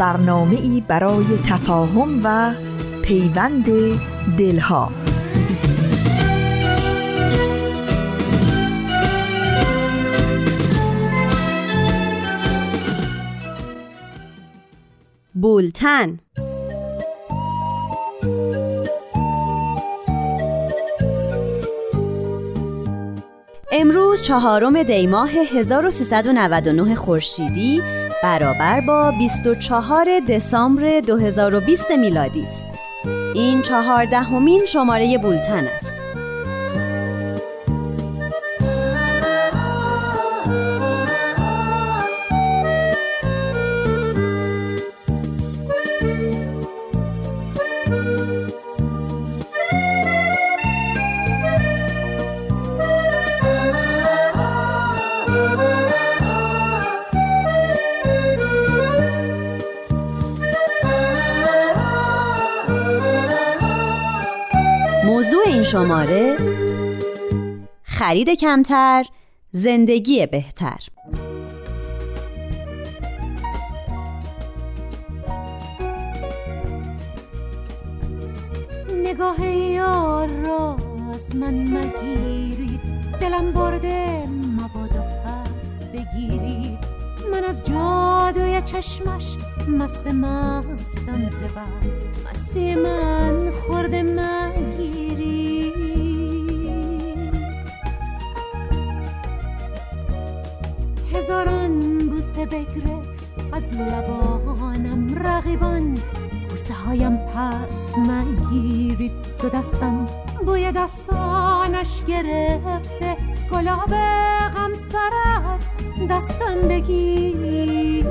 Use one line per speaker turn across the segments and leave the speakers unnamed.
برنامه ای برای تفاهم و پیوند دلها.
بولتن. امروز چهارم دیماه 1399 خورشیدی. برابر با 24 دسامبر 2020 میلادی است. این چهاردهمین شماره بولتن است. شماره خرید کمتر زندگی بهتر.
نگاه یار را از من مگیرید دلم برده مبادا پس بگیرید من از جادوی چشمش مست مستم زبر مستی من خورده مگیرید هزاران بوسه بگرفت از لبانم رقیبان بوسه هایم پس مگیرید دو دستم. بوی دستانش گرفته گلاب غم سر از دستم بگیرید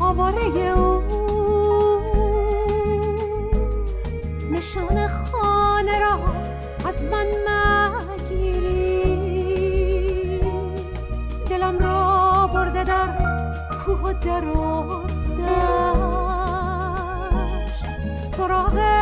آواره اوست. نشان خانه را از من مگیری دلم را برده در کوه و در و دشت سراغ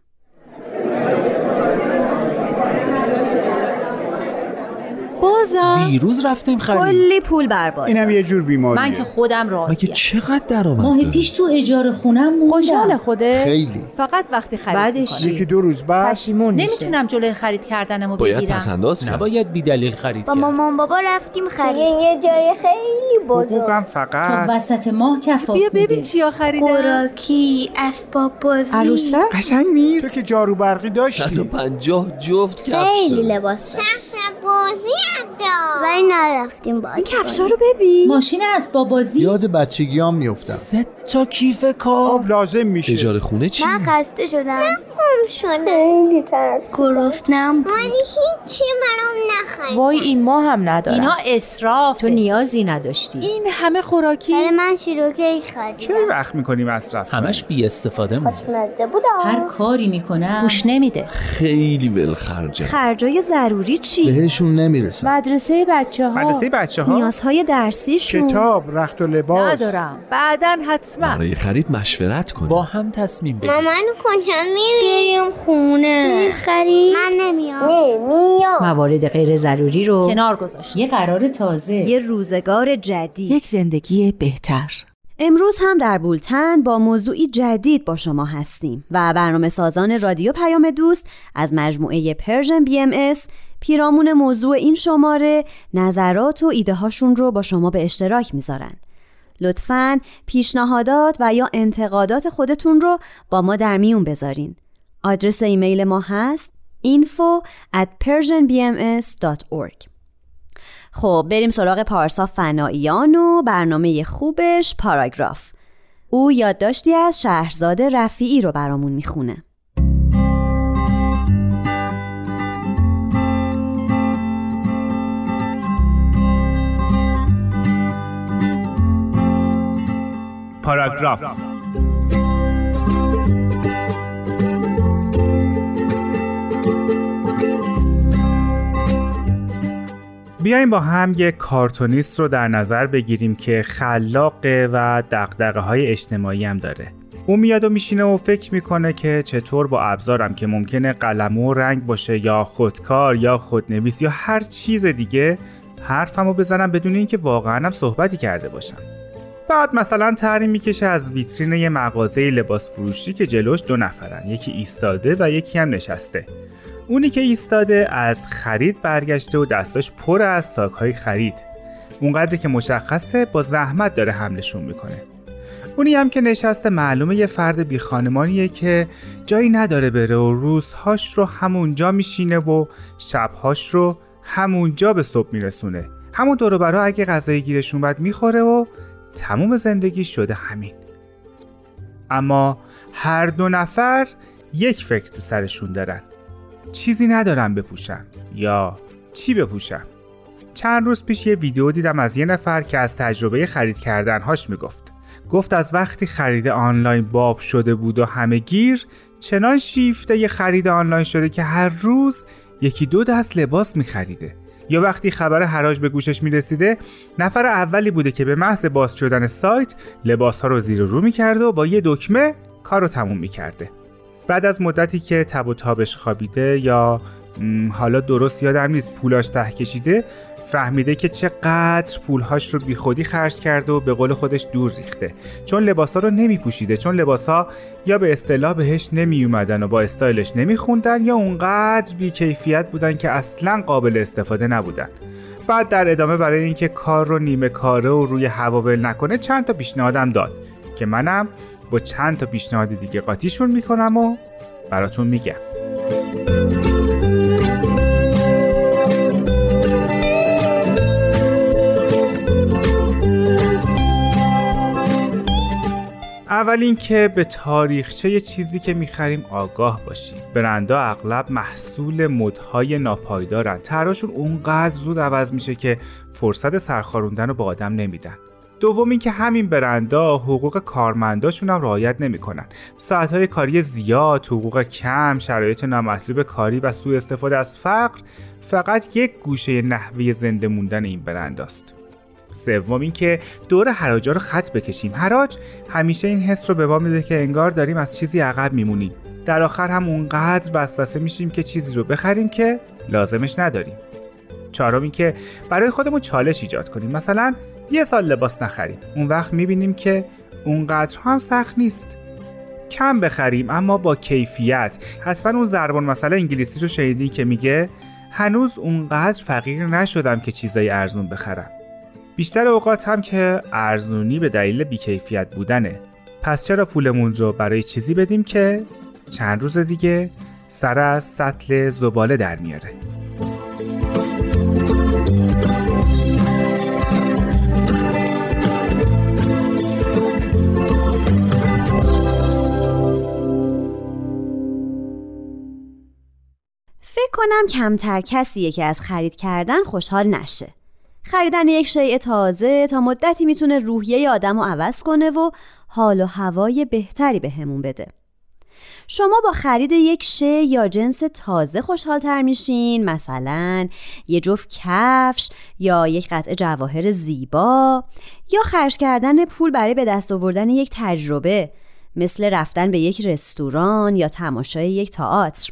دیروز رفتیم خرید.
کلی پول برباد.
اینم یه جور بیماریه.
من که خودم
مگه
راضیم
چقدر درآمد
ماه؟ پیش تو اجاره خونم موندم.
خوشحال خوده
خیلی.
فقط وقتی خرید
بعدش.
یکی دو روز بعد
پشیمون میشه.
نمی‌تونم جلوی خرید کردنمو
باید
بگیرم.
پسنداز کرد.
نباید بی دلیل خرید
با مامان بابا رفتیم خرید. یه جای خیلی بزرگ.
تا
فقط
وسط ماه کفاف
بیا ببین چیا خریدم
خوراکی اسباب بازی.
عروسه
قشنگ نیست. تو که جارو برقی داشتی.
150 جفت کفش
خیلی. لباس. بازی هم داشت ولی نرفتیم بازی
این کفشا رو ببین.
ماشین اسباب بازی
یاد بچگیام میافتم.
سه تا کیف کار.
آب لازم میشه.
اجاره خونه چی؟
من خسته شدم. من گم شدم. خیلی ترس. گرسنم من هیچی برام نخرید
وای این ما هم ندارم
اینا اسراف.
تو نیازی نداشتی.
این همه خوراکی؟
ولی من شیروکه خریدم.
چرا وقت می‌کنی مصرف؟
همش بی استفاده مون
خوشمزه بود
هر کاری می‌کنم.
گوش نمیده.
خیلی ولخرجه
خرجای ضروری چی؟
بهشون نمی‌رسم.
مدرسه بچه ها
مدرسه بچه ها
نیازهای درسیشون.
کتاب رخت و لباس.
ندارم. بعدا حتما
برای خرید مشورت کن
با هم تصمیم بگیر.
مامان کجا میری؟ بریم خونه. خرید من نمیام. نمیام
موارد غیر ضروری رو
کنار گذاشت.
یه قرار تازه.
یه روزگار جدید.
یک زندگی بهتر.
امروز هم در بولتن با موضوعی جدید با شما هستیم و برنامه سازان رادیو پیام دوست از مجموعه Persian BMS پیرامون موضوع این شماره نظرات و ایده هاشون رو با شما به اشتراک می‌ذارن. لطفاً پیشنهادات و یا انتقادات خودتون رو با ما در میون بذارین. آدرس ایمیل ما هست info at persianbms.org خب بریم سراغ پارسا فناییان و برنامه خوبش پاراگراف. او یادداشتی از شهرزاد رفیعی رو برامون می‌خونه.
پاراگراف بیایم با هم یک کارتونیست رو در نظر بگیریم که خلاقه و دقدقه های اجتماعی هم داره. او میاد و میشینه و فکر می‌کنه که چطور با ابزارم که ممکنه قلم و رنگ باشه یا خودکار یا خودنویس یا هر چیز دیگه حرفمو بزنم بدون اینکه واقعا هم صحبتی کرده باشم. بعد مثلا تری می‌کشه از ویترین یه مغازه لباس فروشی که جلوش دو نفرن یکی ایستاده و یکی هم نشسته. اونی که ایستاده از خرید برگشته و دستاش پر از ساکهای خرید. اونقدری که مشخصه با زحمت داره حملشون می‌کنه. اونی هم که نشسته معلومه یه فرد بی خانمانیه که جایی نداره بره و روزهاش رو همونجا میشینه و شبهاش رو همونجا به صبح میرسونه. همون دور برا اگه غذای گیرش اومد می‌خوره و تموم زندگی شده همین. اما هر دو نفر یک فکر تو سرشون دارن. چیزی ندارم بپوشم یا چی بپوشم. چند روز پیش یه ویدیو دیدم از یه نفر که از تجربه خرید کردنهاش می‌گفت. گفت از وقتی خرید آنلاین باب شده بود و همه گیر چنان شیفته یه خرید آنلاین شده که هر روز یکی دو دست لباس میخریده. یا وقتی خبر حراج به گوشش می‌رسیده نفر اولی بوده که به محض باز شدن سایت لباس ها رو زیر و رو می‌کرده و با یه دکمه کار رو تموم می‌کرده. بعد از مدتی که تب و تابش خوابیده یا حالا درست یادم نیست پولاش ته کشیده فهمیده که چقدر پولهاش رو بیخودی خرج کرده و به قول خودش دور ریخته. چون لباسا رو نمی پوشیده چون لباسا یا به اصطلاح بهش نمی اومدن و با استایلش نمی خوندن یا اونقدر بی کیفیت بودن که اصلا قابل استفاده نبودن. بعد در ادامه برای اینکه کار رو نیمه کاره و روی هوا ول نکنه چند تا پیشنهادم داد که منم با چند تا پیشنهاد دیگه قاطیشون می‌کنم و براتون میگم. اول اینکه به تاریخچه چیزی که می‌خریم آگاه باشیم. برندا اغلب محصول مدهای ناپایدارن. طراشون اونقدر زود عوض میشه که فرصت سرخاروندن رو به آدم نمیدن. دوم اینکه همین برندا حقوق کارمنداشون هم رعایت نمی‌کنن. ساعتهای کاری زیاد حقوق کم شرایط نامطلوب کاری و سوء استفاده از فقر فقط یک گوشه نحوه زنده موندن این برنداست سوم اینکه دور حراجا رو خط بکشیم. حراج همیشه این حس رو به ما میده که انگار داریم از چیزی عقب میمونیم. در آخر هم اونقدر وسوسه میشیم که چیزی رو بخریم که لازمش نداریم. چهارم اینکه برای خودمون چالش ایجاد کنیم. مثلا یه سال لباس نخریم. اون وقت می‌بینیم که اونقدر هم سخت نیست. کم بخریم اما با کیفیت. حتما اون ضربان مثلا انگلیسی رو شنیدی که میگه هنوز اونقدر فقیر نشدم که چیزای ارزون بخرم. بیشتر اوقات هم که ارزونی به دلیل بیکیفیت بودنه. پس چرا پولمون رو برای چیزی بدیم که چند روز دیگه سر از سطل زباله در میاره؟
فکر کنم کمتر کسیه که از خرید کردن خوشحال نشه. خریدن یک شیء تازه تا مدتی می‌تونه روحیه آدم رو عوض کنه و حال و هوای بهتری به همون بده. شما با خرید یک شی یا جنس تازه خوشحالتر میشین مثلا یه جفت کفش یا یک قطعه جواهر زیبا یا خرج کردن پول برای به دست آوردن یک تجربه مثل رفتن به یک رستوران یا تماشای یک تئاتر.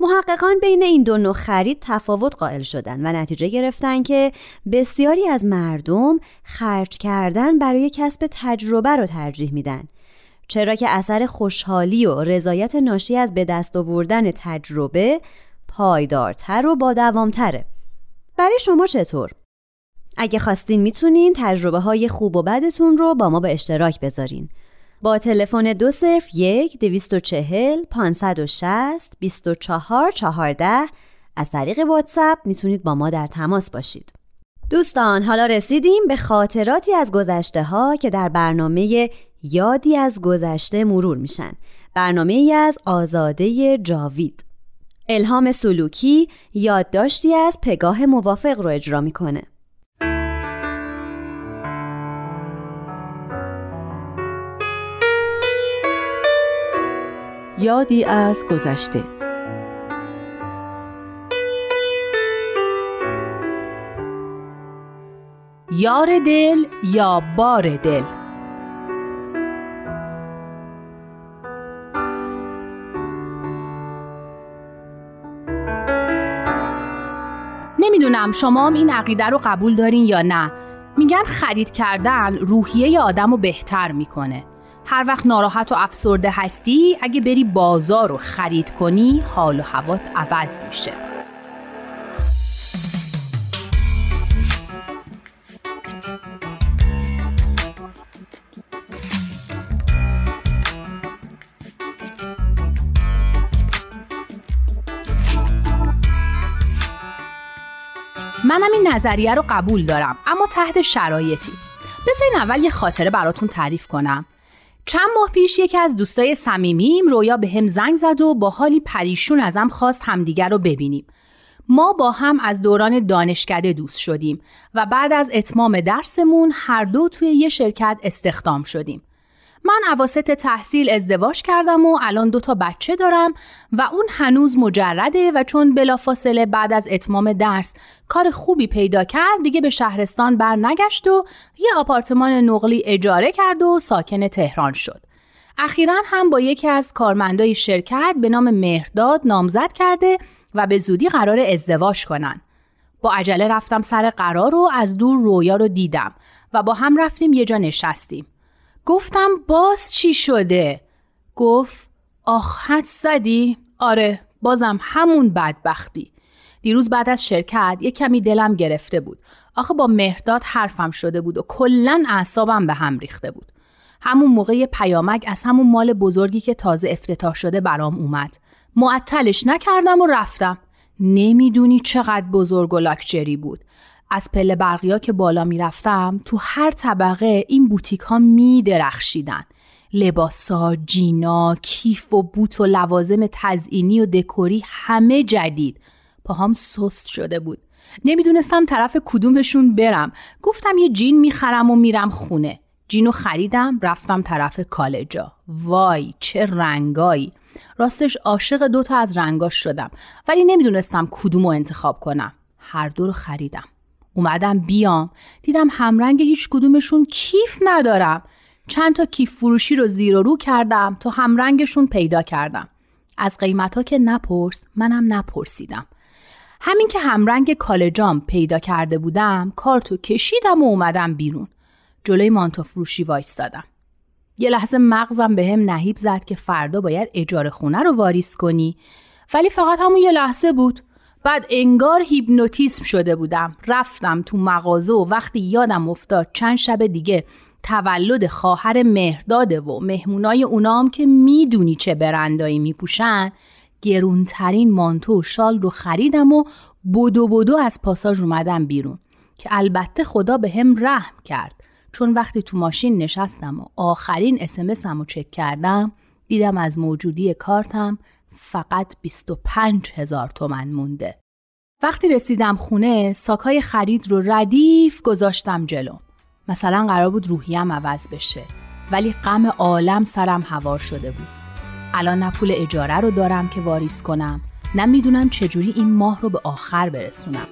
محققان بین این دو نوع خرید تفاوت قائل شدن و نتیجه گرفتن که بسیاری از مردم خرج کردن برای کسب تجربه رو ترجیح میدن چرا که اثر خوشحالی و رضایت ناشی از به دست آوردن تجربه پایدارتر و با دوامتره برای شما چطور؟ اگه خواستین می‌تونین تجربه های خوب و بدتون رو با ما به اشتراک بذارین با تلفن دو صرف یک دویست و چهل پانصد و شست بیست و چهار چهارده. از طریق واتساپ می‌تونید با ما در تماس باشید. دوستان حالا رسیدیم به خاطراتی از گذشته ها که در برنامه یادی از گذشته مرور میشن. برنامه ای از آزاده جاوید. الهام سلوکی یادداشتی از پگاه موافق رو اجرا می‌کنه.
یادی از گذشته.
یار دل یا بار دل؟ نمی‌دونم شما هم این عقیده رو قبول دارین یا نه. میگن خرید کردن روحیه آدم رو بهتر می‌کنه. هر وقت ناراحت و افسرده هستی اگه بری بازار رو خرید کنی حال و هوات عوض میشه. منم این نظریه رو قبول دارم اما تحت شرایطی. بذارین اول یه خاطره براتون تعریف کنم. چند ماه پیش یکی از دوستای صمیمیم رویا به هم زنگ زد و با حالی پریشون ازم خواست همدیگر رو ببینیم. ما با هم از دوران دانشکده دوست شدیم و بعد از اتمام درسمون هر دو توی یه شرکت استخدام شدیم. من عواست تحصیل ازدواج کردم و الان دو تا بچه دارم و اون هنوز مجرده و چون بلافاصله بعد از اتمام درس کار خوبی پیدا کرد دیگه به شهرستان بر نگشت و یه آپارتمان نقلی اجاره کرد و ساکن تهران شد. اخیرا هم با یکی از کارمندای شرکت به نام مهرداد نامزد کرده و به زودی قرار ازدواج کنن. با عجله رفتم سر قرار و از دور رویا رو دیدم و با هم رفتیم یه جا نشستیم. گفتم باز چی شده؟ گفت آخ حد زدی؟ آره بازم همون بدبختی. دیروز بعد از شرکت یه کمی دلم گرفته بود. آخه با مهرداد حرفم شده بود و کلا اعصابم به هم ریخته بود. همون موقع پیامک از همون مال بزرگی که تازه افتتاح شده برام اومد. معطلش نکردم و رفتم. نمی‌دونی چقدر بزرگ و لاکچری بود. از پله برقیا که بالا می‌رفتم تو هر طبقه این بوتیک ها می درخشیدن لباسا، جینا، کیف و بوت و لوازم تزئینی و دکوری همه جدید. پاهام سست شده بود. نمی‌دونستم طرف کدومشون برم. گفتم یه جین می‌خرم و میرم خونه. جینو خریدم رفتم طرف کالجا. وای چه رنگایی. راستش عاشق دوتا از رنگاش شدم. ولی نمی‌دونستم کدومو انتخاب کنم. هر دو رو خریدم. اومدم بیام. دیدم همرنگ هیچ کدومشون کیف ندارم. چند تا کیف فروشی رو زیر و رو کردم تا همرنگشون پیدا کردم. از قیمت ها که نپرس منم نپرسیدم. همین که همرنگ کالجام پیدا کرده بودم کارتو کشیدم و اومدم بیرون. جلوی مانتو فروشی وایستادم. یه لحظه مغزم به هم نهیب زد که فردا باید اجاره خونه رو واریس کنی. ولی فقط همون یه لحظه بود. بعد انگار هیپنوتیسم شده بودم. رفتم تو مغازه و وقتی یادم افتاد چند شب دیگه تولد خواهر مهرداده و مهمونای اونام که می‌دونی چه برندایی میپوشن گرونترین مانتو و شال رو خریدم و بدو بدو از پاساژ اومدم بیرون که البته خدا به هم رحم کرد. چون وقتی تو ماشین نشستم و آخرین اسمسم رو چک کردم دیدم از موجودی کارتم فقط 25 هزار تومن مونده. وقتی رسیدم خونه ساکای خرید رو ردیف گذاشتم جلو. مثلا قرار بود روحیم عوض بشه ولی غم عالم سرم هوار شده بود. الان نه پول اجاره رو دارم که واریس کنم نه می‌دونم چجوری این ماه رو به آخر برسونم.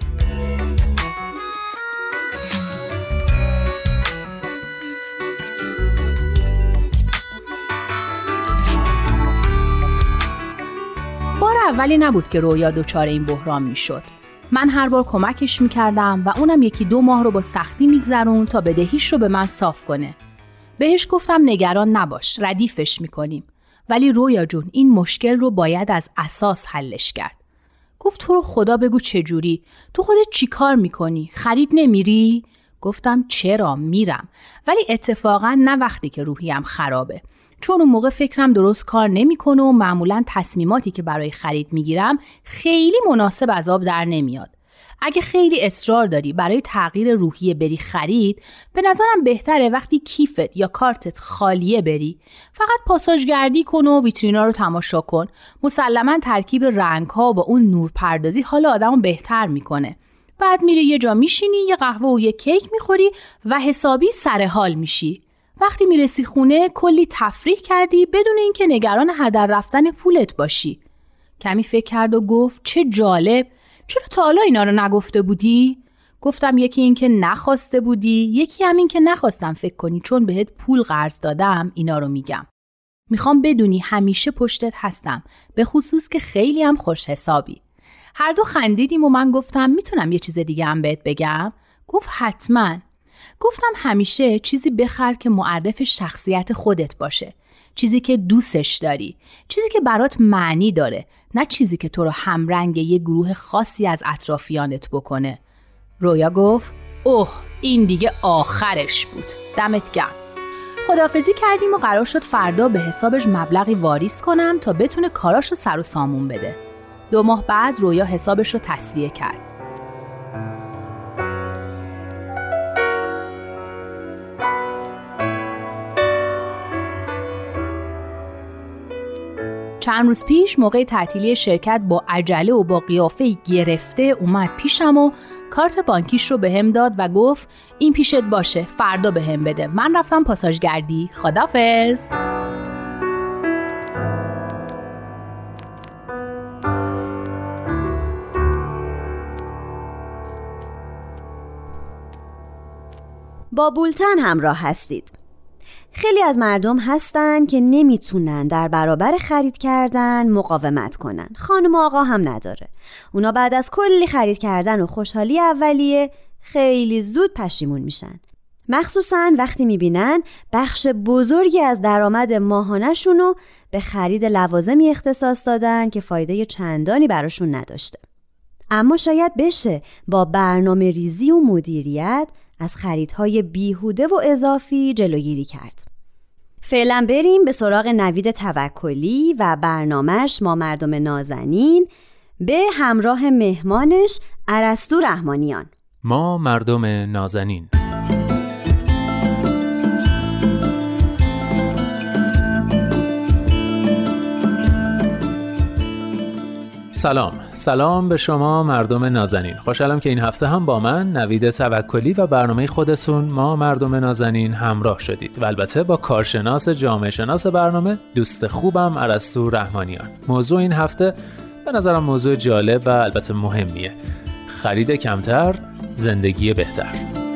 اولی نبود که رویا دچار این بحران می‌شد. من هر بار کمکش می‌کردم و اونم یکی دو ماه رو با سختی میگذرون تا بدهیش رو به من صاف کنه. بهش گفتم نگران نباش ردیفش می‌کنیم. ولی رویا جون این مشکل رو باید از اساس حلش کرد. گفت تو رو خدا بگو چجوری تو خودت چیکار می‌کنی؟ خرید نمیری؟ گفتم چرا؟ میرم. ولی اتفاقا نه وقتی که روحیم خرابه. چون اون موقع فکرم درست کار نمی‌کنه و معمولا تصمیماتی که برای خرید می‌گیرم خیلی مناسب از آب در نمیاد. اگه خیلی اصرار داری برای تغییر روحیه بری خرید به نظرم بهتره وقتی کیفت یا کارتت خالیه بری. فقط پاساژگردی کن و ویترینا رو تماشا کن. مسلما ترکیب رنگ ها با اون نور پردازی حال آدمو بهتر می‌کنه. بعد میری یه جا میشینی یه قهوه و یه کیک می‌خوری و حسابی سر حال میشی. وقتی می‌رسی خونه کلی تفریح کردی بدون اینکه نگران هدر رفتن پولت باشی. کمی فکر کرد و گفت چه جالب چرا تا حالا اینا رو نگفته بودی؟ گفتم یکی این که نخواسته بودی یکی هم این که نخواستم فکر کنی چون بهت پول قرض دادم اینا رو میگم. می‌خوام بدونی همیشه پشتت هستم به خصوص که خیلی هم خوش حسابی. هر دو خندیدیم و من گفتم می‌تونم یه چیز دیگه هم بهت بگم؟ گفت حتما گفتم همیشه چیزی بخر که معرف شخصیت خودت باشه. چیزی که دوستش داری. چیزی که برات معنی داره. نه چیزی که تو رو همرنگ یه گروه خاصی از اطرافیانت بکنه. رویا گفت اوه این دیگه آخرش بود. دمت گرم. خدافزی کردیم و قرار شد فردا به حسابش مبلغی واریس کنم تا بتونه کاراش رو سر و سامون بده. دو ماه بعد رویا حسابش رو تصویه کرد. چند روز پیش موقع تعطیلی شرکت با عجله و با قیافه گرفته اومد پیشم و کارت بانکیش رو به هم داد و گفت این پیشت باشه فردا به هم بده. من رفتم پاساژگردی. خدافز
با بولتن همراه هستید. خیلی از مردم هستن که نمی‌تونن در برابر خرید کردن مقاومت کنن. خانم آقا هم نداره. اونا بعد از کلی خرید کردن و خوشحالی اولیه خیلی زود پشیمون میشن. مخصوصا وقتی می‌بینن بخش بزرگی از درآمد ماهانهشون رو به خرید لوازمی اختصاص دادن که فایده چندانی براشون نداشته. اما شاید بشه با برنامه ریزی و مدیریت از خریدهای بیهوده و اضافی جلوگیری کرد. فعلا بریم به سراغ نوید توکلی و برنامهش ما مردم نازنین به همراه مهمانش عرستو رحمانیان.
ما مردم نازنین. سلام. سلام به شما مردم نازنین. خوشحالم که این هفته هم با من نوید توکلی و برنامه خودتون ما مردم نازنین همراه شدید. و البته با کارشناس جامعه شناس برنامه دوست خوبم عرستو رحمانیان. موضوع این هفته به نظرم موضوع جالب و البته مهمیه. خرید کمتر زندگی بهتر.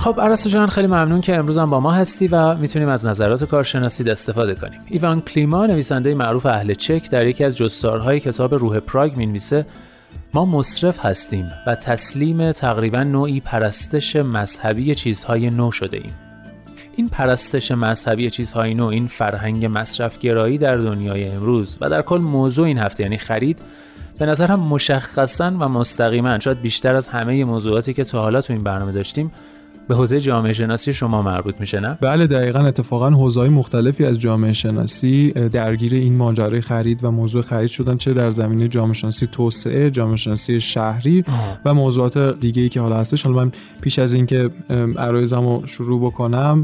خب عرستو جان خیلی ممنون که امروز هم با ما هستی و می‌تونیم از نظرات کارشناسی استفاده کنیم. ایوان کلیما نویسنده معروف اهل چک در یکی از جستارهای کتاب روح پراگ می‌نویسه ما مصرف هستیم و تسلیم تقریبا نوعی پرستش مذهبی چیزهای نو شده ایم. این پرستش مذهبی چیزهای نو این فرهنگ مصرفگرایی در دنیای امروز و در کل موضوع این هفته یعنی خرید به نظرم مشخصا و مستقیما شاید بیشتر از همه موضوعاتی که تا حالا تو این برنامه داشتیم به حوزه جامعه شناسی شما مربوط میشه نه؟
بله دقیقا. اتفاقا حوزه‌های مختلفی از جامعه شناسی درگیر این ماجرای خرید و موضوع خرید شدن چه در زمینه جامعه شناسی توسعه، جامعه شناسی شهری و موضوعات دیگه ای که حالا هستش. حالا من پیش از اینکه عرایزمو شروع بکنم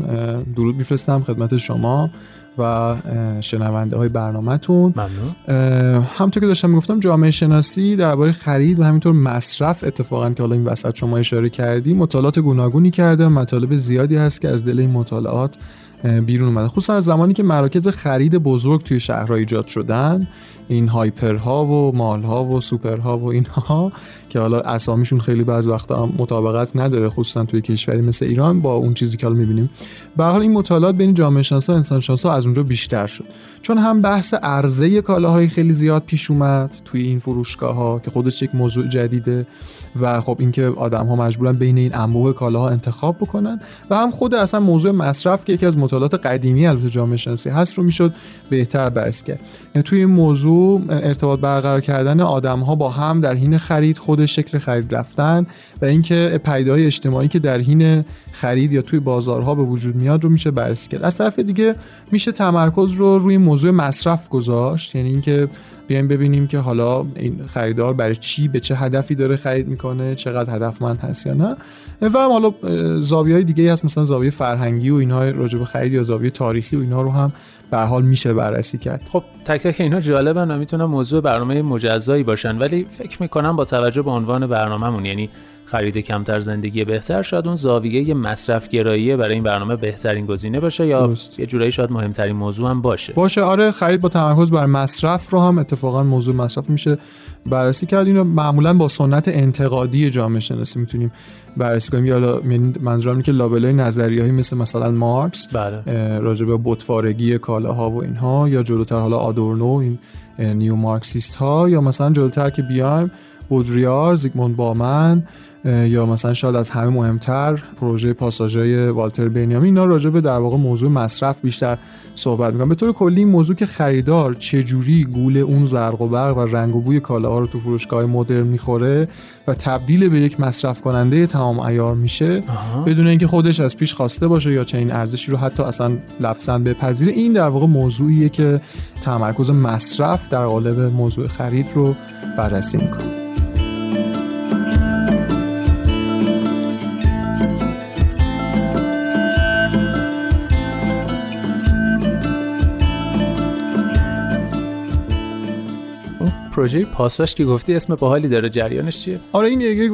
درود میفرستم خدمت شما. و شنونده های برنامهتون.
ممنون.
همطور که داشتم می‌گفتم جامعه شناسی درباره خرید و همینطور مصرف اتفاقا که حالا این وسط شما اشاره کردی مطالعات گوناگونی کرده مطالب زیادی هست که از دل این مطالعات بیرون اومده خصوصا از زمانی که مراکز خرید بزرگ توی شهرها ایجاد شدن این هایپرها و مالها و سوپرها و اینها که حالا اسامیشون خیلی بعض وقتا مطابقت نداره خصوصا توی کشوری مثل ایران با اون چیزی که حالا می‌بینیم. به حال این مطالعات بین جامعه شناسا انسان شناسا از اونجا بیشتر شد. چون هم بحث عرضه کالاهای خیلی زیاد پیش اومد توی این فروشگاه ها که خودش یک موضوع جدیده. و خب اینکه آدم ها مجبورن بین این انواع کالاها انتخاب بکنن و هم خود اصلا موضوع مصرف که یکی از مطالعات قدیمی البته جامعه شناسی هست رو می‌شد بهتر بررسی کرد. توی این موضوع ارتباط برقرار کردن آدم ها با هم در حین خرید خود شکل خرید رفتن و اینکه پیدای اجتماعی که در حین خرید یا توی بازارها به وجود میاد رو میشه بررسی کرد از طرف دیگه میشه تمرکز رو روی موضوع مصرف گذاشت. یعنی اینکه بیایم ببینیم که حالا این خریدار برای چی به چه هدفی داره خرید می‌کنه چقدر هدفمند هست یا نه. و هم حالا زاویه های دیگه هست مثلا زاویه فرهنگی و اینها راجع به خرید یا زاویه تاریخی و اینها رو هم به حال میشه بررسی کرد.
خب تک تک اینها جالبن و می‌تونن موضوع برنامه مجزایی باشن ولی فکر می‌کنم با توجه به عنوان برنامهمون یعنی خرید کمتر زندگی بهتر شاید اون زاویه مصرف گرایی برای این برنامه بهترین گزینه باشه یا درست. یه جورایی شاید مهمترین موضوع هم باشه
باشه آره خرید با تمرکز بر مصرف رو هم اتفاقا موضوع مصرف میشه بررسی کرد اینو معمولا با سنت انتقادی جامعه شناسی می‌تونیم بررسی کنیم یا یعنی منظورم که لابلای نظریه‌ای مثل مثلا مارکس
بله.
راجع به بتوارگی کالاها و اینها یا جلوتر حالا آدورنو این نیو مارکسیست ها یا مثلا جلوتر که بیایم بودریار زیگموند بامن یا مثلا شاید از همه مهمتر پروژه پاساژهای والتر بنیامین اینا راجع به در واقع موضوع مصرف بیشتر صحبت می‌کنم به طور کلی این موضوع که خریدار چجوری گول اون زرق و برق و رنگ و بوی کالاها رو تو فروشگاه مدرن می‌خوره و تبدیل به یک مصرف کننده تمام ایار میشه
آها.
بدون اینکه خودش از پیش خواسته باشه یا چنین ارزشی رو حتی اصلا لفظا بپذیره این در واقع موضوعیه که تمرکز مصرف در قالب موضوع خرید رو بررسی می‌کنه
پروژه پاساش که گفتی اسم باحالی داره جریانش چیه؟
آره این یک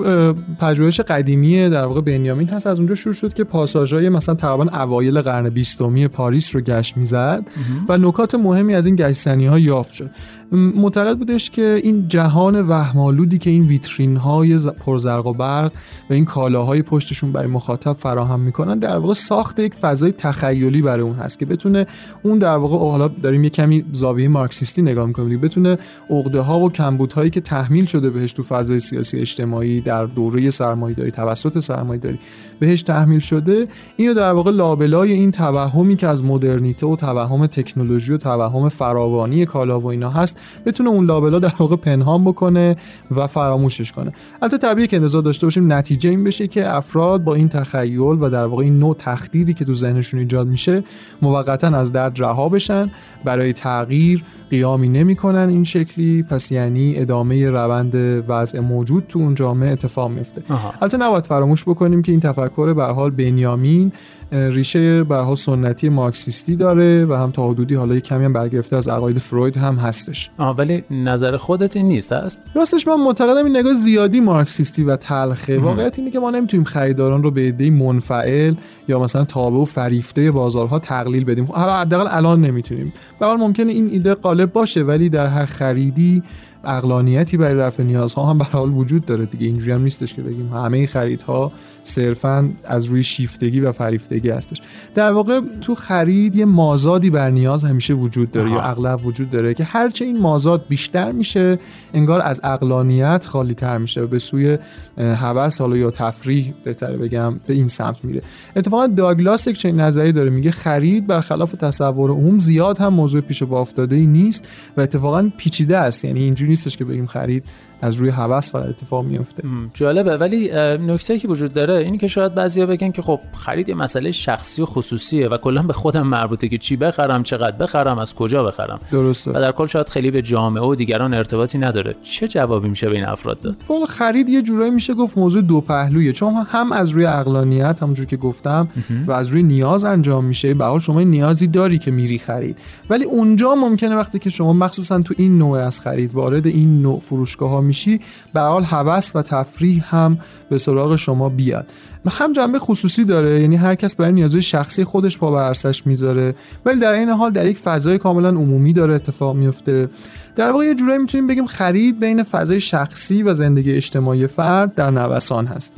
پژوهش قدیمی در واقع بنیامین هست. از اونجا شروع شد که پاساژهای مثلا تقریبا اوایل قرن بیستمی پاریس رو گشت می‌زد و نکات مهمی از این گشتنی ها یافت شد. معتقد بودش که این جهان وهمالودی که این ویترین های پرزرق و برق و این کالاهای پشتشون برای مخاطب فراهم می‌کنن در واقع ساخت یک فضای تخیلی برای اون هست که بتونه اون در واقع حالا داریم یه کمی زاویه مارکسیستی نگاه می‌کنیم بتونه عقده ها و کمبودهایی که تحمیل شده بهش تو فضای سیاسی اجتماعی در دوره سرمایه‌داری توسط سرمایه‌داری بهش تحمیل شده اینو در واقع لابلای این توهمی که از مدرنیته و توهم تکنولوژی و توهم فراوانی کالا و اینا هست بتونه اون لابلا در واقع پنهان بکنه و فراموشش کنه. البته طبیعیه که انتظار داشته باشیم نتیجه این بشه که افراد با این تخیل و در واقع این نوع تخدیری که تو ذهنشون ایجاد میشه موقتا از درد رها بشن برای تغییر قیامی نمی‌کنن این شکلی. پس یعنی ادامه روند وضع موجود تو اون جامعه اتفاق میفته البته نباید فراموش بکنیم که این تفکر به حال بنیامین ریشه به حال سنتی مارکسیستی داره و هم تا حدودی حالا کمی هم برگرفته از عقاید فروید هم هستش.
آه ولی نظر خودت این نیست هست؟
راستش من معتقدم این نگاه زیادی مارکسیستی و تلخه. واقعیت اینه که ما نمی‌تونیم خریداران رو به عده منفعل یا مثلا تابع و فریفته بازارها تقلیل بدیم. حالا حداقل الان نمی‌تونیم. به ممکنه این ایده غالب باشه ولی در هر خریدی اقلانیتی برای رفع نیازها هم به حال وجود داره دیگه. اینجوری هم نیستش که بگیم همه خریدها صرفا از روی شیفتگی و فریفتگی هستش. در واقع تو خرید یه مازادی بر نیاز همیشه وجود داره یا اغلب وجود داره که هرچه این مازاد بیشتر میشه انگار از اقلانیت خالی تر میشه و به سوی هوس حالا یا تفریح بهتره بگم به این سمت میره. اتفاقا داگلاس یک چنین نظری داره. میگه خرید برخلاف تصور عموم زیاد هم موضوع پیش با افتاده ای نیست و اتفاقا پیچیده است. یعنی اینجوری نیستش که بگیم خرید. از روی هوس فقط اتفاق میفته
جالبه. ولی نکته که وجود داره اینی که شاید بعضیا بگن که خب خرید یه مسئله شخصی و خصوصیه و کلا به خودم مربوطه که چی بخرم چقدر بخرم از کجا بخرم.
درسته.
و در کل شاید خیلی به جامعه و دیگران ارتباطی نداره. چه جوابی میشه به این افراد داد؟
والا خرید یه جورایی میشه گفت موضوع دو پهلویه. چون هم از روی عقلانیت همونجور که گفتم و از روی نیاز انجام میشه. به حال شما نیازی داری که میری خرید. ولی اونجا ممکنه وقتی که شما مخصوصا تو این نوع از خرید وارد این نوع فروشگاه ها میشی به حال هوس و تفریح هم به سراغ شما بیاد. هم جنبه خصوصی داره یعنی هر کس برای نیازهای شخصی خودش پا بر می‌ذاره. ولی در این حال در یک فضای کاملا عمومی داره اتفاق میفته در واقع یه جورایی می‌تونیم بگیم خرید بین فضای شخصی و زندگی اجتماعی فرد در نوسان هست.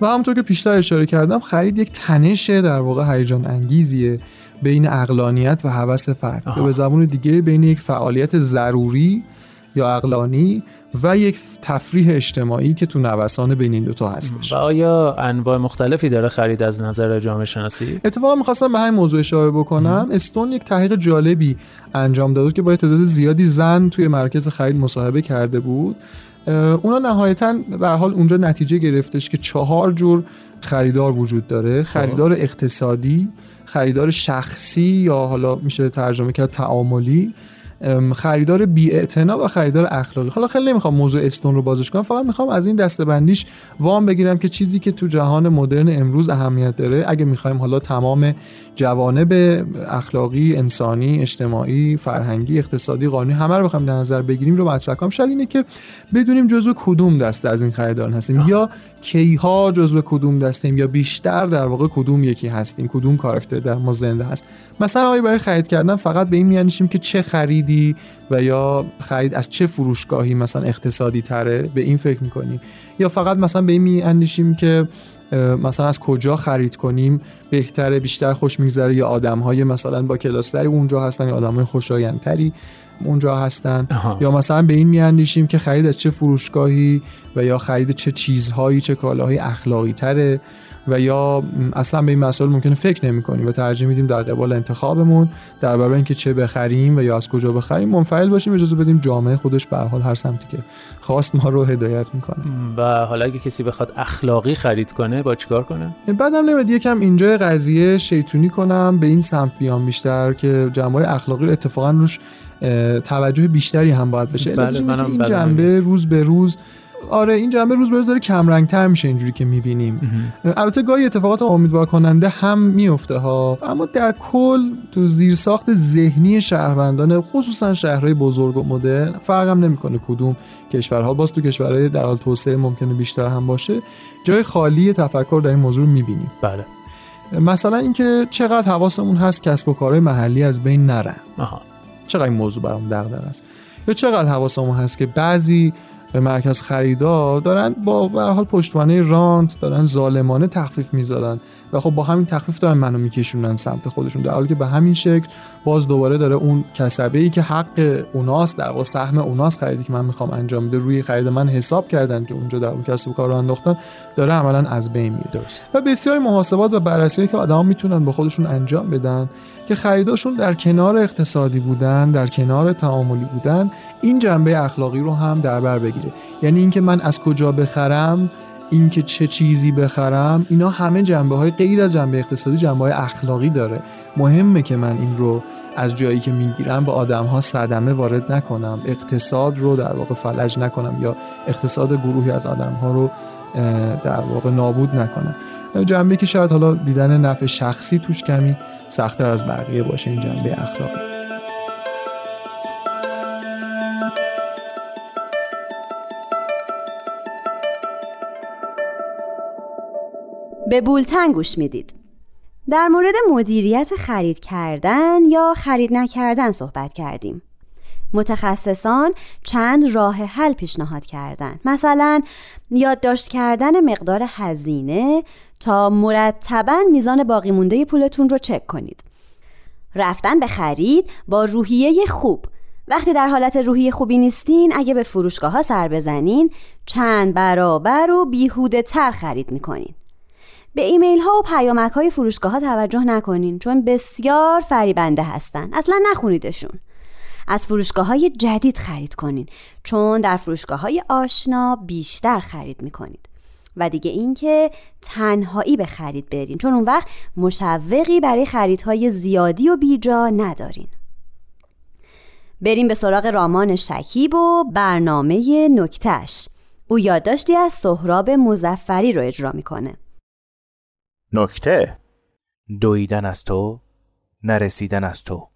و همونطور که پیشتر اشاره کردم خرید یک تنش در واقع هیجان انگیزیه بین اقلانیت و هوس فرد. به زبون دیگه بین یک فعالیت ضروری یا اقلانی و یک تفریح اجتماعی که تو نوسان بین این دوتا هستش.
و آیا انواع مختلفی داره خرید از نظر جامعه شناسی؟
اتفاقا می‌خواستم به همین موضوع اشاره بکنم. استون یک تحقیق جالبی انجام داد که با تعداد زیادی زن توی مرکز خرید مصاحبه کرده بود. اونا نهایتا به حال اونجا نتیجه گرفتش که چهار جور خریدار وجود داره. خریدار اقتصادی خریدار شخصی یا حالا میشه ترجمه کرد تعاملی. خریدار بی و خریدار اخلاقی. حالا خیلی نمی‌خوام موضوع استون رو بازش کنم فقط می‌خوام از این دستبندیش وام بگیرم که چیزی که تو جهان مدرن امروز اهمیت داره. اگه می‌خوایم حالا تمام جوانب اخلاقی انسانی اجتماعی فرهنگی اقتصادی قانونی همه رو بخوایم در نظر بگیریم رو مطرح کنم شاید اینه که بدونیم جزو کدوم دسته از این خریداران هستیم یا کیها جزو کدوم دستیم یا بیشتر در واقع کدوم یکی هستیم کدوم کاراکتر در ما زنده هست. مثلا آیا برای خرید کردن فقط به این میانشیم که چه خریدی و یا خرید از چه فروشگاهی مثلا اقتصادی تره به این فکر می‌کنیم. یا فقط مثلا به این میاندیشیم که مثلا از کجا خرید کنیم بهتره بیشتر خوش میگذره یا آدم های مثلا با کلاستری اونجا هستن یا آدم های خوشایندتری اونجا هستن؟ یا مثلا به این میاندیشیم که خرید از چه فروشگاهی و یا خرید چه چیزهایی چه کالاهای اخلاقی تره؟ و یا اصلا به این مسائل ممکنه فکر نمی کنیم و ترجیح میدیم در قبال انتخابمون در برای اینکه چه بخریم و یا از کجا بخریم منفعل باشیم اجازه بدیم جامعه خودش به حال هر سمتی که خواست ما رو هدایت می‌کنه.
و حالا اگه کسی بخواد اخلاقی خرید کنه با چیکار کنه؟
بعدم نمیاد یکم اینجا قضیه شیطونی کنم به این سمت بیام بیشتر که جمعه اخلاقی رو اتفاقا روش توجه بیشتری هم باید بشه.
بله
این جنبه روز به روز آره این جنبه روز به روز داره کم تر میشه اینجوری که می‌بینیم. البته گاهی اتفاقات امیدوار کننده هم میفته ها اما در کل تو زیرساخت ذهنی شهروندان خصوصا شهرهای بزرگ و مدرن فرق هم نمی‌کنه کدوم کشورها. باز تو کشورهای در حال توسعه ممکنه بیشتر هم باشه. جای خالی تفکر در این موضوع می‌بینیم.
بله.
مثلا اینکه چقدر حواسمون هست کسب و کارهای محلی از بین نرن
آها.
چقدر این موضوع برام دغدغه است. یا چقدر حواسمون هست که بعضی به مرکز خریدار دارن با به حال پشتوانه رانت دارن ظالمانه تخفیف می‌ذارن و خب با همین تخفیف دارن منو میکشونن سمت خودشون در حالی که به همین شکل باز دوباره داره اون کسبه ای که حق اوناست در واقع سهم اوناست خریدی که من می‌خوام انجام بده روی خرید من حساب کردن که اونجا در اون کسب و کار رو انداختن داره عملا از بین میره. و بسیاری محاسبات و بررسی که آدما می‌تونن با خودشون انجام بدن که خریداشون در کنار اقتصادی بودن در کنار تعاملی بودن این جنبه اخلاقی رو هم در بر بگیره. یعنی اینکه من از کجا بخرم اینکه چه چیزی بخرم اینا همه جنبه های غیر از جنبه اقتصادی جنبه های اخلاقی داره. مهمه که من این رو از جایی که می‌گیرم به آدم ها صدمه وارد نکنم اقتصاد رو در واقع فلج نکنم یا اقتصاد گروهی از آدم ها رو در واقع نابود نکنم. جنبه که شاید حالا دیدن نفع شخصی توش کمی سختتر از بقیه باشه این جنبه اخلاقی
به بولتن گوش می‌دید. در مورد مدیریت خرید کردن یا خرید نکردن صحبت کردیم. متخصصان چند راه حل پیشنهاد کردند. مثلا یادداشت کردن مقدار هزینه تا مرتبا میزان باقی مونده پولتون رو چک کنید. رفتن به خرید با روحیه خوب. وقتی در حالت روحی خوبی نیستین اگه به فروشگاه ها سر بزنین چند برابر و بیهوده تر خرید می‌کنین. به ایمیل ها و پیامک های فروشگاه ها توجه نکنین چون بسیار فریبنده هستن. اصلا نخونیدشون. از فروشگاه های جدید خرید کنین چون در فروشگاه های آشنا بیشتر خرید می‌کنید. و دیگه اینکه تنهایی به خرید برین. چون اون وقت مشوقی برای خریدهای زیادی و بیجا ندارین. بریم به سراغ رامان شکیب و برنامه نکتش او یادداشتی از سهراب مزفری رو اجرا می‌کنه.
نکته؟ دویدن از تو نرسیدن از تو.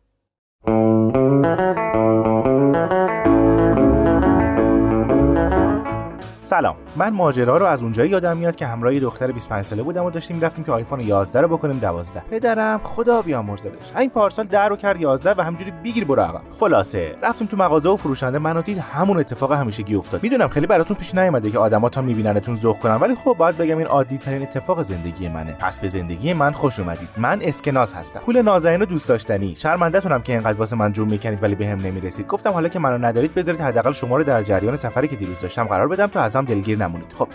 سلام من ماجرا رو از اونجایی یادم میاد که همراه دختر 25 ساله بودم و داشتیم رفتیم که آیفون 11 رو بکنیم 12 پدرم خدا بیامرزدش این پارسال در رو کرد 11 و همجوری بگیر برو عقب. خلاصه رفتیم تو مغازه و فروشنده منو دید همون اتفاق همیشگی افتاد. می‌دونم خیلی براتون پیش نیومده که آدما تا میبیننتون ذوق کنن ولی خب باید بگم این عادی ترین اتفاق زندگی منه. پس به زندگی من خوش اومدید. من اسکناس هستم. پول نازنین رو دوست داشتنی. شرمندهتونم که اینقدر واسه من جون می‌کنید ولی بهم به نمی‌رسید. گفتم حالا که منو ندارید بذارید حداقل شما رو در جریان سفری که دیروز داشتم قرار بدم تا ازم دلگیر نمونید. خب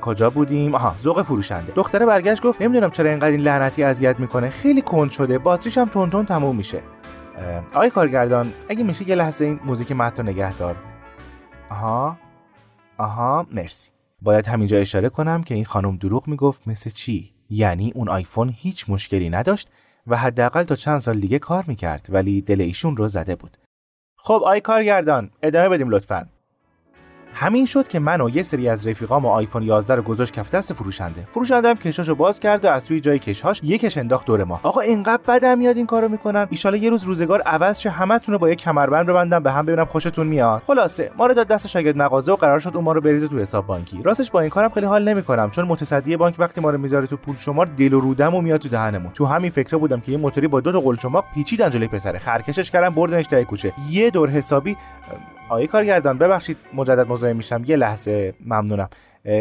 کجا بودیم؟ آها ذوق فروشنده. دختره برگشت گفت نمی‌دونم چرا اینقدر این لعنتی اذیت می‌کنه. خیلی کند شده باتریش هم تون تون تموم میشه. آقای کارگردان اگه میشه یه لحظه این موزیک متن نگه دار. آها آها مرسی. باید همینجا اشاره کنم که این خانم دروغ می‌گفت مثل چی؟ یعنی اون آیفون هیچ مشکلی نداشت و حداقل تا چند سال دیگه کار می‌کرد ولی دل ایشون رو زده بود. خب آی کارگردان ادامه بدیم لطفاً. همین شد که من و یه سری از رفیقام و آیفون 11 رو گذاشت کف دست فروشنده. فروشنده هم کشاشو باز کرد و از توی جای کشهاش یه کش انداخت دور ما. آقا اینقدر بدم میاد این کارو می‌کنن؟ ایشالا یه روز روزگار عوض شه همتون رو با یه کمربند ببندم به هم ببینم خوشتون میاد. خلاصه ما رو داد دست شاگرد مغازه و قرار شد اون ما رو بریزه تو حساب بانکی. راستش با این کارم خیلی حال نمی‌کنم چون متصدی بانک وقتی ما رو می‌ذاره تو پول شمار دل و رودم و میاد تو دهنمون. تو همین فکره بودم که یه موتوری با دو تا قلچماق پیچیدن جلوی پسره. خرکشش کردم بردنش ته کوچه. یه دور حسابی آقای کارگردان ببخشید مجدد مزاحم میشم. یه لحظه ممنونم.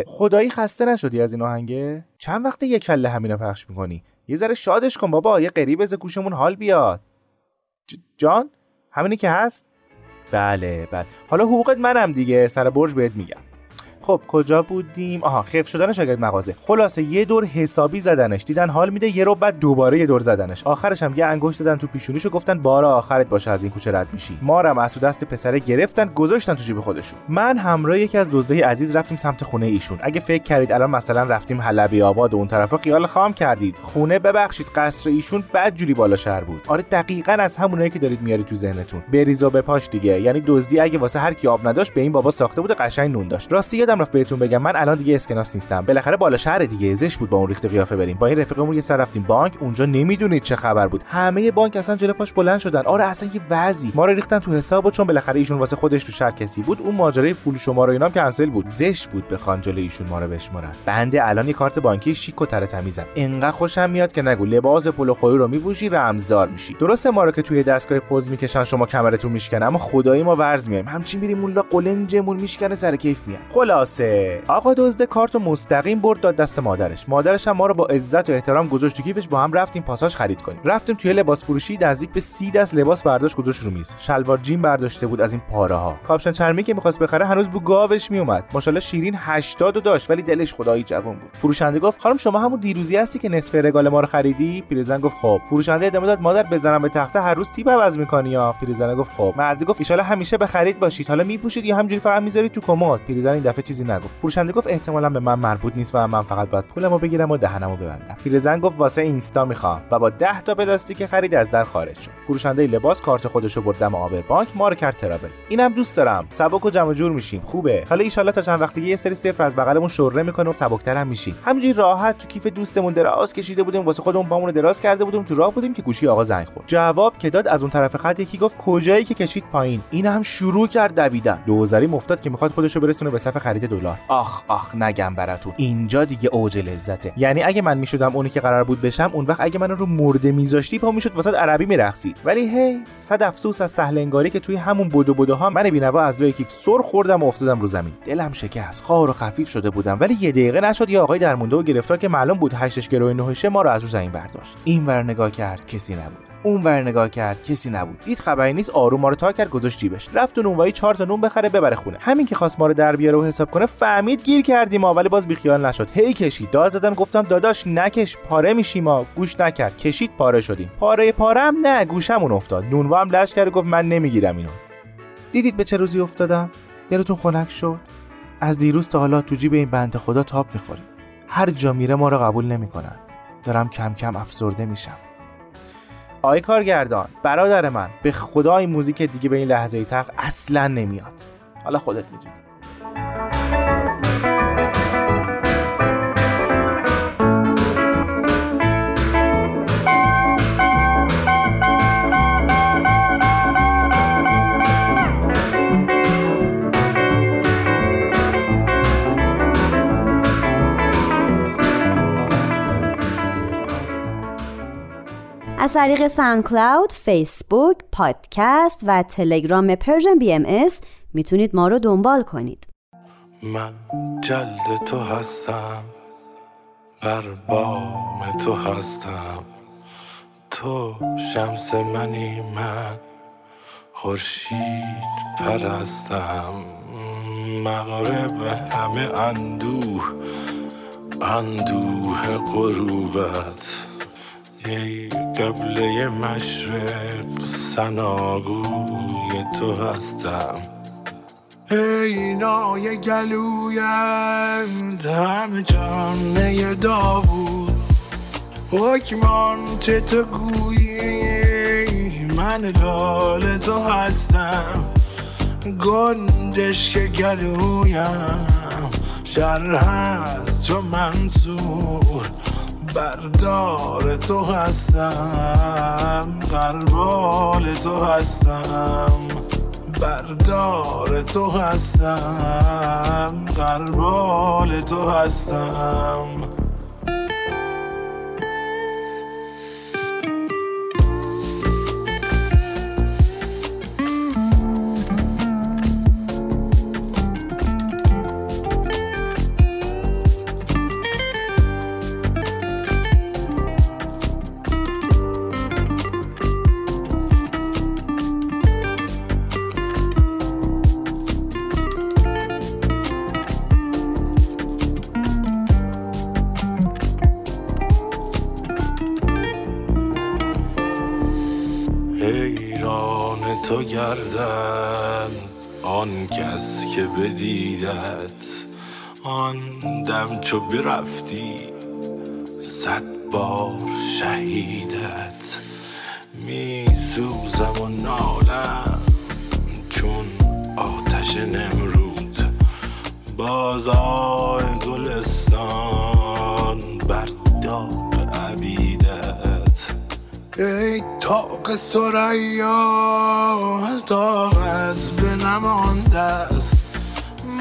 خدایی خسته نشدی از این آهنگه؟ چند وقته یه کله همینو پخش می‌کنی؟ یه ذره شادش کن بابا یه قریب از گوشمون حال بیاد. جان همینی که هست؟ بله بله. حالا حقوقت منم دیگه سر برج بهت میگم. خب کجا بودیم؟ آها خف شدن شاگرد مغازه. خلاصه یه دور حسابی زدنش. دیدن حال میده یه رو بعد دوباره یه دور زدنش. آخرش هم یه انگشت زدن تو پیشونیشو گفتن بار آخرت باشه از این کوچه رد میشی. ما رو از دست پسره گرفتن گذاشتن تو جیب خودشون. من همراه یکی از دزدای عزیز رفتیم سمت خونه ایشون. اگه فکر کردید الان مثلا رفتیم حلبی آباد و اون طرفا خیال خام کردید. خونه ببخشید قصر ایشون بد جوری بالا شهر بود. آره دقیقا از همونایی که دارید میاری تو ذهنتون. بریز و بپاش دیگه. یعنی دزدی اگه واسه هر کی آب نداشت به این بابا ساخته بود قشنگ نون داشت. راستی یادم رفت بهتون بگم من الان دیگه اسکناس نیستم. بالاخره بالا شهر دیگه زش بود با اون ریخت قیافه بریم. با این رفیقمون یه سر رفتیم بانک اونجا نمی‌دونید چه خبر بود. همه بانک اصلا جلو پاش بلند شدن. آره اصلا یه وضعی. ما رو ریختن تو حساب و چون بالاخره ایشون واسه خودش تو شهر کسی بود اون ماجرای پول شما رو اینام کنسل بود. زش بود بخوان جلوی ایشون ما رو بشمرن بنده الان یه کارت بانکی شیک و تر تمیزم انقدر خوشم میاد که نگو لباس پول خوری رو میپوشی رمزدار میشی. درسته ما رو که توی دستگاه پوز می‌کشن شما کمرتون میشکنه اما خدایی ما ورز میایم همچین میریم اون قلنجمون میشکنه سر کیف میاد خلاصه. آقا دزد کارت مستقیم برد داد دست مادرش. مادرش هم ما رو با عزت و احترام گذاشت تو کیفش با هم رفتیم پاساژ خرید کنیم. رفتیم توی لباس فروشی نزدیک به سی دست لباس برداشت گذاشت رو میز. شلوار جین برداشته بود از این پاره ها کاپشن چرمی که می‌خواست بخره هنوز بو گاوش میومد ماشاءالله شیرین 80 رو داشت ولی دلش خدایی جوان بود. فروشنده گفت خانم شما همون دیروزی هستی که نصف رگال ما رو خریدی؟ پیرزن گفت خب. فروشنده ادامه داد مادر بزنم به تخته هر روز تیپ عوض می‌کنی یا پیرزن گفت خب. مردی گفت ان همیشه به خرید باشید. حالا میپوشید یا همینجوری فقط می‌ذارید تو کمد. پیرزن این دفعه چیزی نگفت. فروشنده گفت احتمالا به من مربوط نیست و من فقط باید پولمو بگیرم و دهنمو ببندم. پیرزن گفت واسه اینستا می‌خوام و با 10 تا پلاستیک خرید از در خارج شد. فروشنده لباس کارت خودشو برد دم آبر بانک ما رو کرد ترابل. اینم دوست دارم. سبک و جمع جور میشیم. خوبه. حالا ان تا چند وقتی یه سری صفر از بغلمون شوره می‌کنه و سبکتر هم میشیم. همینجوری راحت تو کیف دوستمون دراز کشیده بودیم. واسه خودمون پامون دراز کرده بودیم. تو راه بودیم که گوشی آقا زنگ خورد. جواب که داد از اون طرف خط یکی گفت کجایی که کشید پایین؟ این هم شروع کرد دویدن. دوزاری مفتاد که می‌خواد خودشو برسونه به صف خرید دلار. آخ آخ نگم براتون. اینجا دیگه اوج لذته. یعنی اگه من می‌شدم اونی که قرار بود بشم اون وقت اگه من رو مرده میذاشتی پا می‌شد واسه عربی میرقصید. ولی هی صد افسوس از سهل انگاری که توی همون بدو بدو ها من بینوا از لای کیف سر خوردم و افتادم رو زمین. دلم شکست. خار و خفیف شده بودم ولی یه دقیقه نشد یه آقای درمونده و گرفتار که معلوم بود هشتش گروه نهشه ما رو از رو زمین برداشت. این ور نگاه کرد کسی نبود. اون ور نگاه کرد کسی نبود. دید خبری نیست آروم ما رو تا کرد گذاشت جیبش. رفت اون اونوایی چهار تا نون بخره ببره خونه. همین که خواست ما رو در بیاره و حساب کنه فهمید گیر کردیم ما ولی باز بیخیال نشد. هی کشید. داد زدم گفتم داداش نکش پاره میشیم ما گوش نکرد. کشید پاره شدیم. پاره پارم؟ نه گوشمون افتاد. نونوا هم لش کرد گفت من نمی‌گیرم اینو. دیدید به چه روزی افتادم؟ دلتون خنک شد؟ از دیروز تا حالا تو جیب این بنده خدا تاپ می‌خوریم هر جا میره ما رو قبول نمی‌کنن. دارم کم کم افسرده میشم. آقای کارگردان برادر من به خدا این موزیک دیگه به این لحظه تلخ اصلا نمیاد. حالا خودت می‌دونی.
طریق SoundCloud، فیسبوک، پادکست و تلگرام Persian BMS می‌تونید ما رو دنبال کنید.
من جلد تو هستم بر بام تو هستم. تو شمس منی من خورشید پرستم مغرب همه اندوه اندوه غروبت. ای قبله مشرق سناگوی تو هستم. ای نای گلویت همه جانه داوود. حکمان چه تو گویی؟ من لال تو هستم. گنجش که گلویم. شر هست چو منصور. بردار تو هستم قربال تو هستم. بردار تو هستم قربال تو هستم. که بدیدت. آن دم چو برفتی صد بار شهیدت. می سوزم و نالم چون آتش نمرود. بازای گلستان بر داغ عبیدت. ای تاق سریا طاقت به نمانده است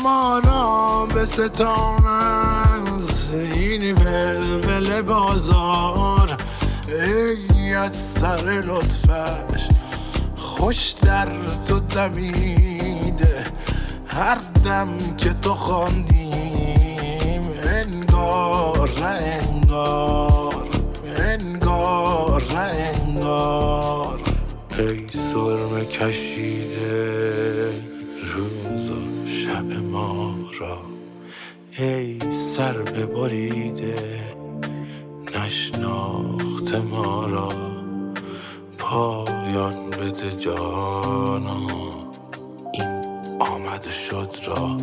ما را به ستان از این بلبل بازار. ای از سر لطفش خوش در تو دمیده. هر دم که تو خواندیم انگار نه انگار انگار نه انگار. ای سرم کشیده. ما را. ای سر ببریده نشناخت ما را. پایان بده جانا. این آمد شد را.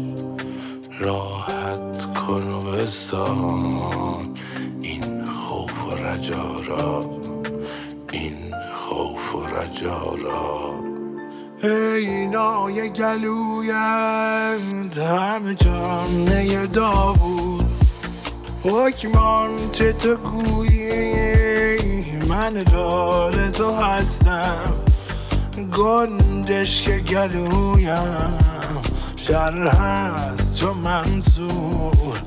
راحت کن و بستان این خوف و رجا را. این خوف و رجا را. ای نای گلویت همه جانه داوود. حکمان چه تو گویی؟ من لال تو هستم. گنجش که گلویم. شر هست چون منصور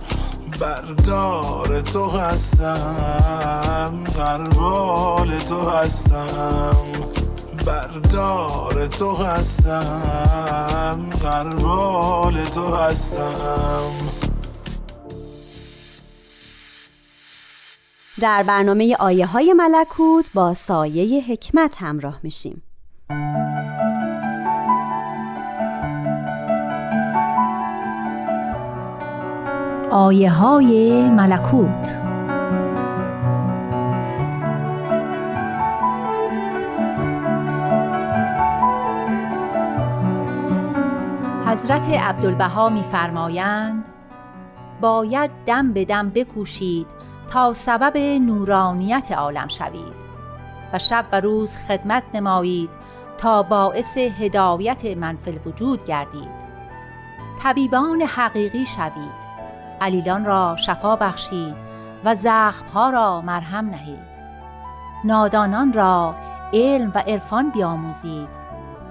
بردار تو هستم. قربال تو هستم. بردار تو هستم قربال تو هستم.
در برنامه آیه های ملکوت با سایه حکمت همراه میشیم.
آیه های ملکوت حضرت عبدالبها میفرمایند باید دم به دم بکوشید تا سبب نورانیت عالم شوید و شب و روز خدمت نمایید تا باعث هدایت منفل وجود گردید. طبیبان حقیقی شوید علیلان را شفا بخشید و زخمها را مرهم نهید. نادانان را علم و عرفان بیاموزید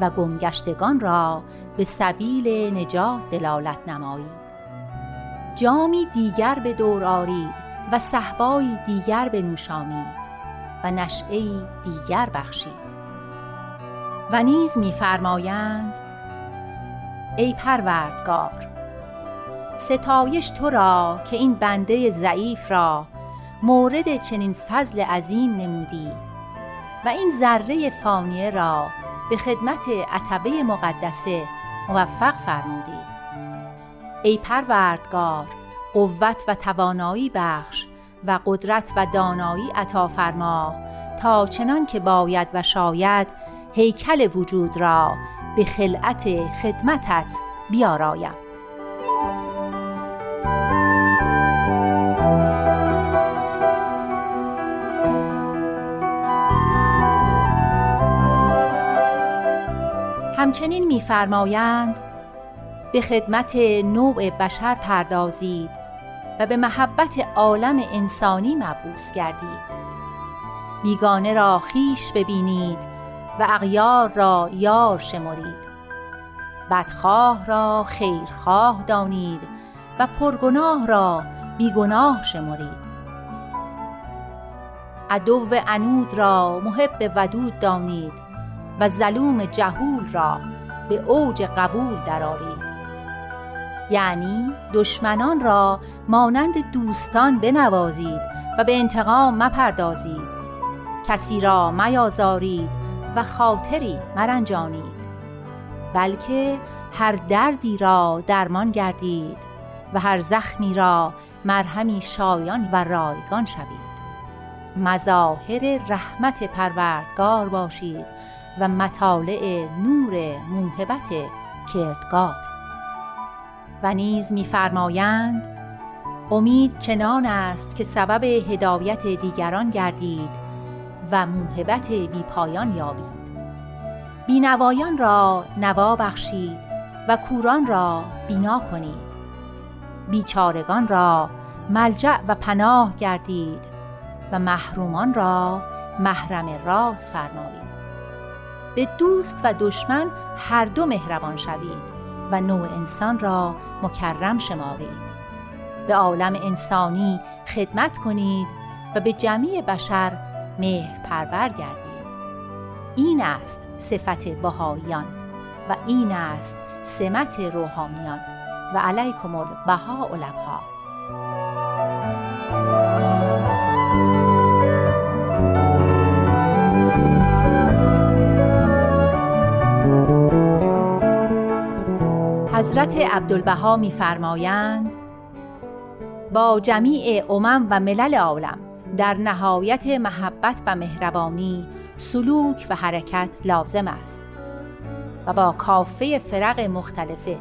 و گمگشتگان را به سبیل نجات دلالت نمایید. جامی دیگر به دور آرید و صحبایی دیگر بنوشانید و نشعه دیگر بخشید. و نیز میفرمایند ای پروردگار ستایش تو را که این بنده ضعیف را مورد چنین فضل عظیم نمودی و این ذره فانیه را به خدمت عتبه مقدسه موفق فرمودی. ای پروردگار قوت و توانایی بخش و قدرت و دانایی عطا فرما تا چنان که باید و شاید هیکل وجود را به خلعت خدمتت بیارایم. همچنین میفرمایند به خدمت نوع بشر پردازید و به محبت عالم انسانی مبعوث گردید. بیگانه را خیش ببینید و اغیار را یار شمرید. بدخواه را خیرخواه دانید و پرگناه را بیگناه شمرید. عدو عنود را محب ودود دانید و ظلوم جهول را به اوج قبول درآرید. یعنی دشمنان را مانند دوستان بنوازید و به انتقام مپردازید. کسی را میازارید و خاطری مرنجانید. بلکه هر دردی را درمان گردید و هر زخمی را مرهمی شایان و رایگان شوید. مظاهر رحمت پروردگار باشید و مطالع نور موهبت کردگار. و نیز میفرمایند امید چنان است که سبب هدایت دیگران گردید و موهبت بیپایان یابید. بینوایان را نوا بخشید و کوران را بینا کنید. بیچارگان را ملجع و پناه گردید و محرومان را محرم راز فرمایید. به دوست و دشمن هر دو مهربان شوید و نوع انسان را مکرم شمارید. به عالم انسانی خدمت کنید و به جمعی بشر مهر پرور گردید. این است صفت بهاییان و این است سمت روحانیان و علیکم البها الابها حضرت عبدالبها میفرمایند با جمیع امم و ملل عالم در نهایت محبت و مهربانی سلوک و حرکت لازم است و با کافه فرق مختلفه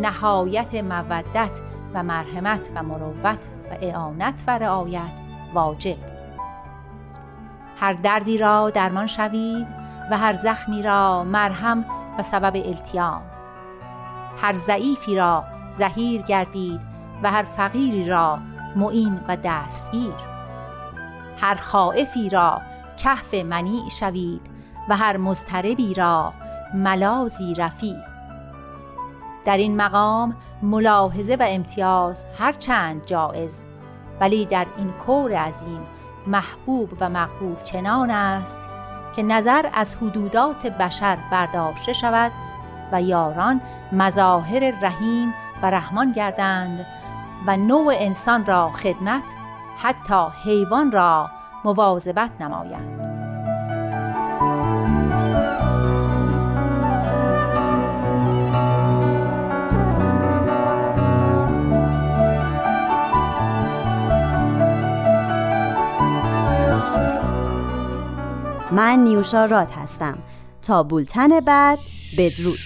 نهایت مودت و مرحمت و مروت و اعانت و رعایت واجب. هر دردی را درمان شوید و هر زخمی را مرهم و سبب التیام. هر ضعیفی را زهیر گردید و هر فقیری را معین و دستگیر. هر خائفی را کهف منیع شوید و هر مضطربی را ملازی رفی در این مقام ملاحظه و امتیاز هرچند جایز ولی در این کور عظیم محبوب و مقبول چنان است که نظر از حدودات بشر برداشته شود و یاران مظاهر رحیم و رحمان گردند و نوع انسان را خدمت حتی حیوان را مواظبت نمایند.
من نیوشا رات هستم. تا بولتن بعد بدرود.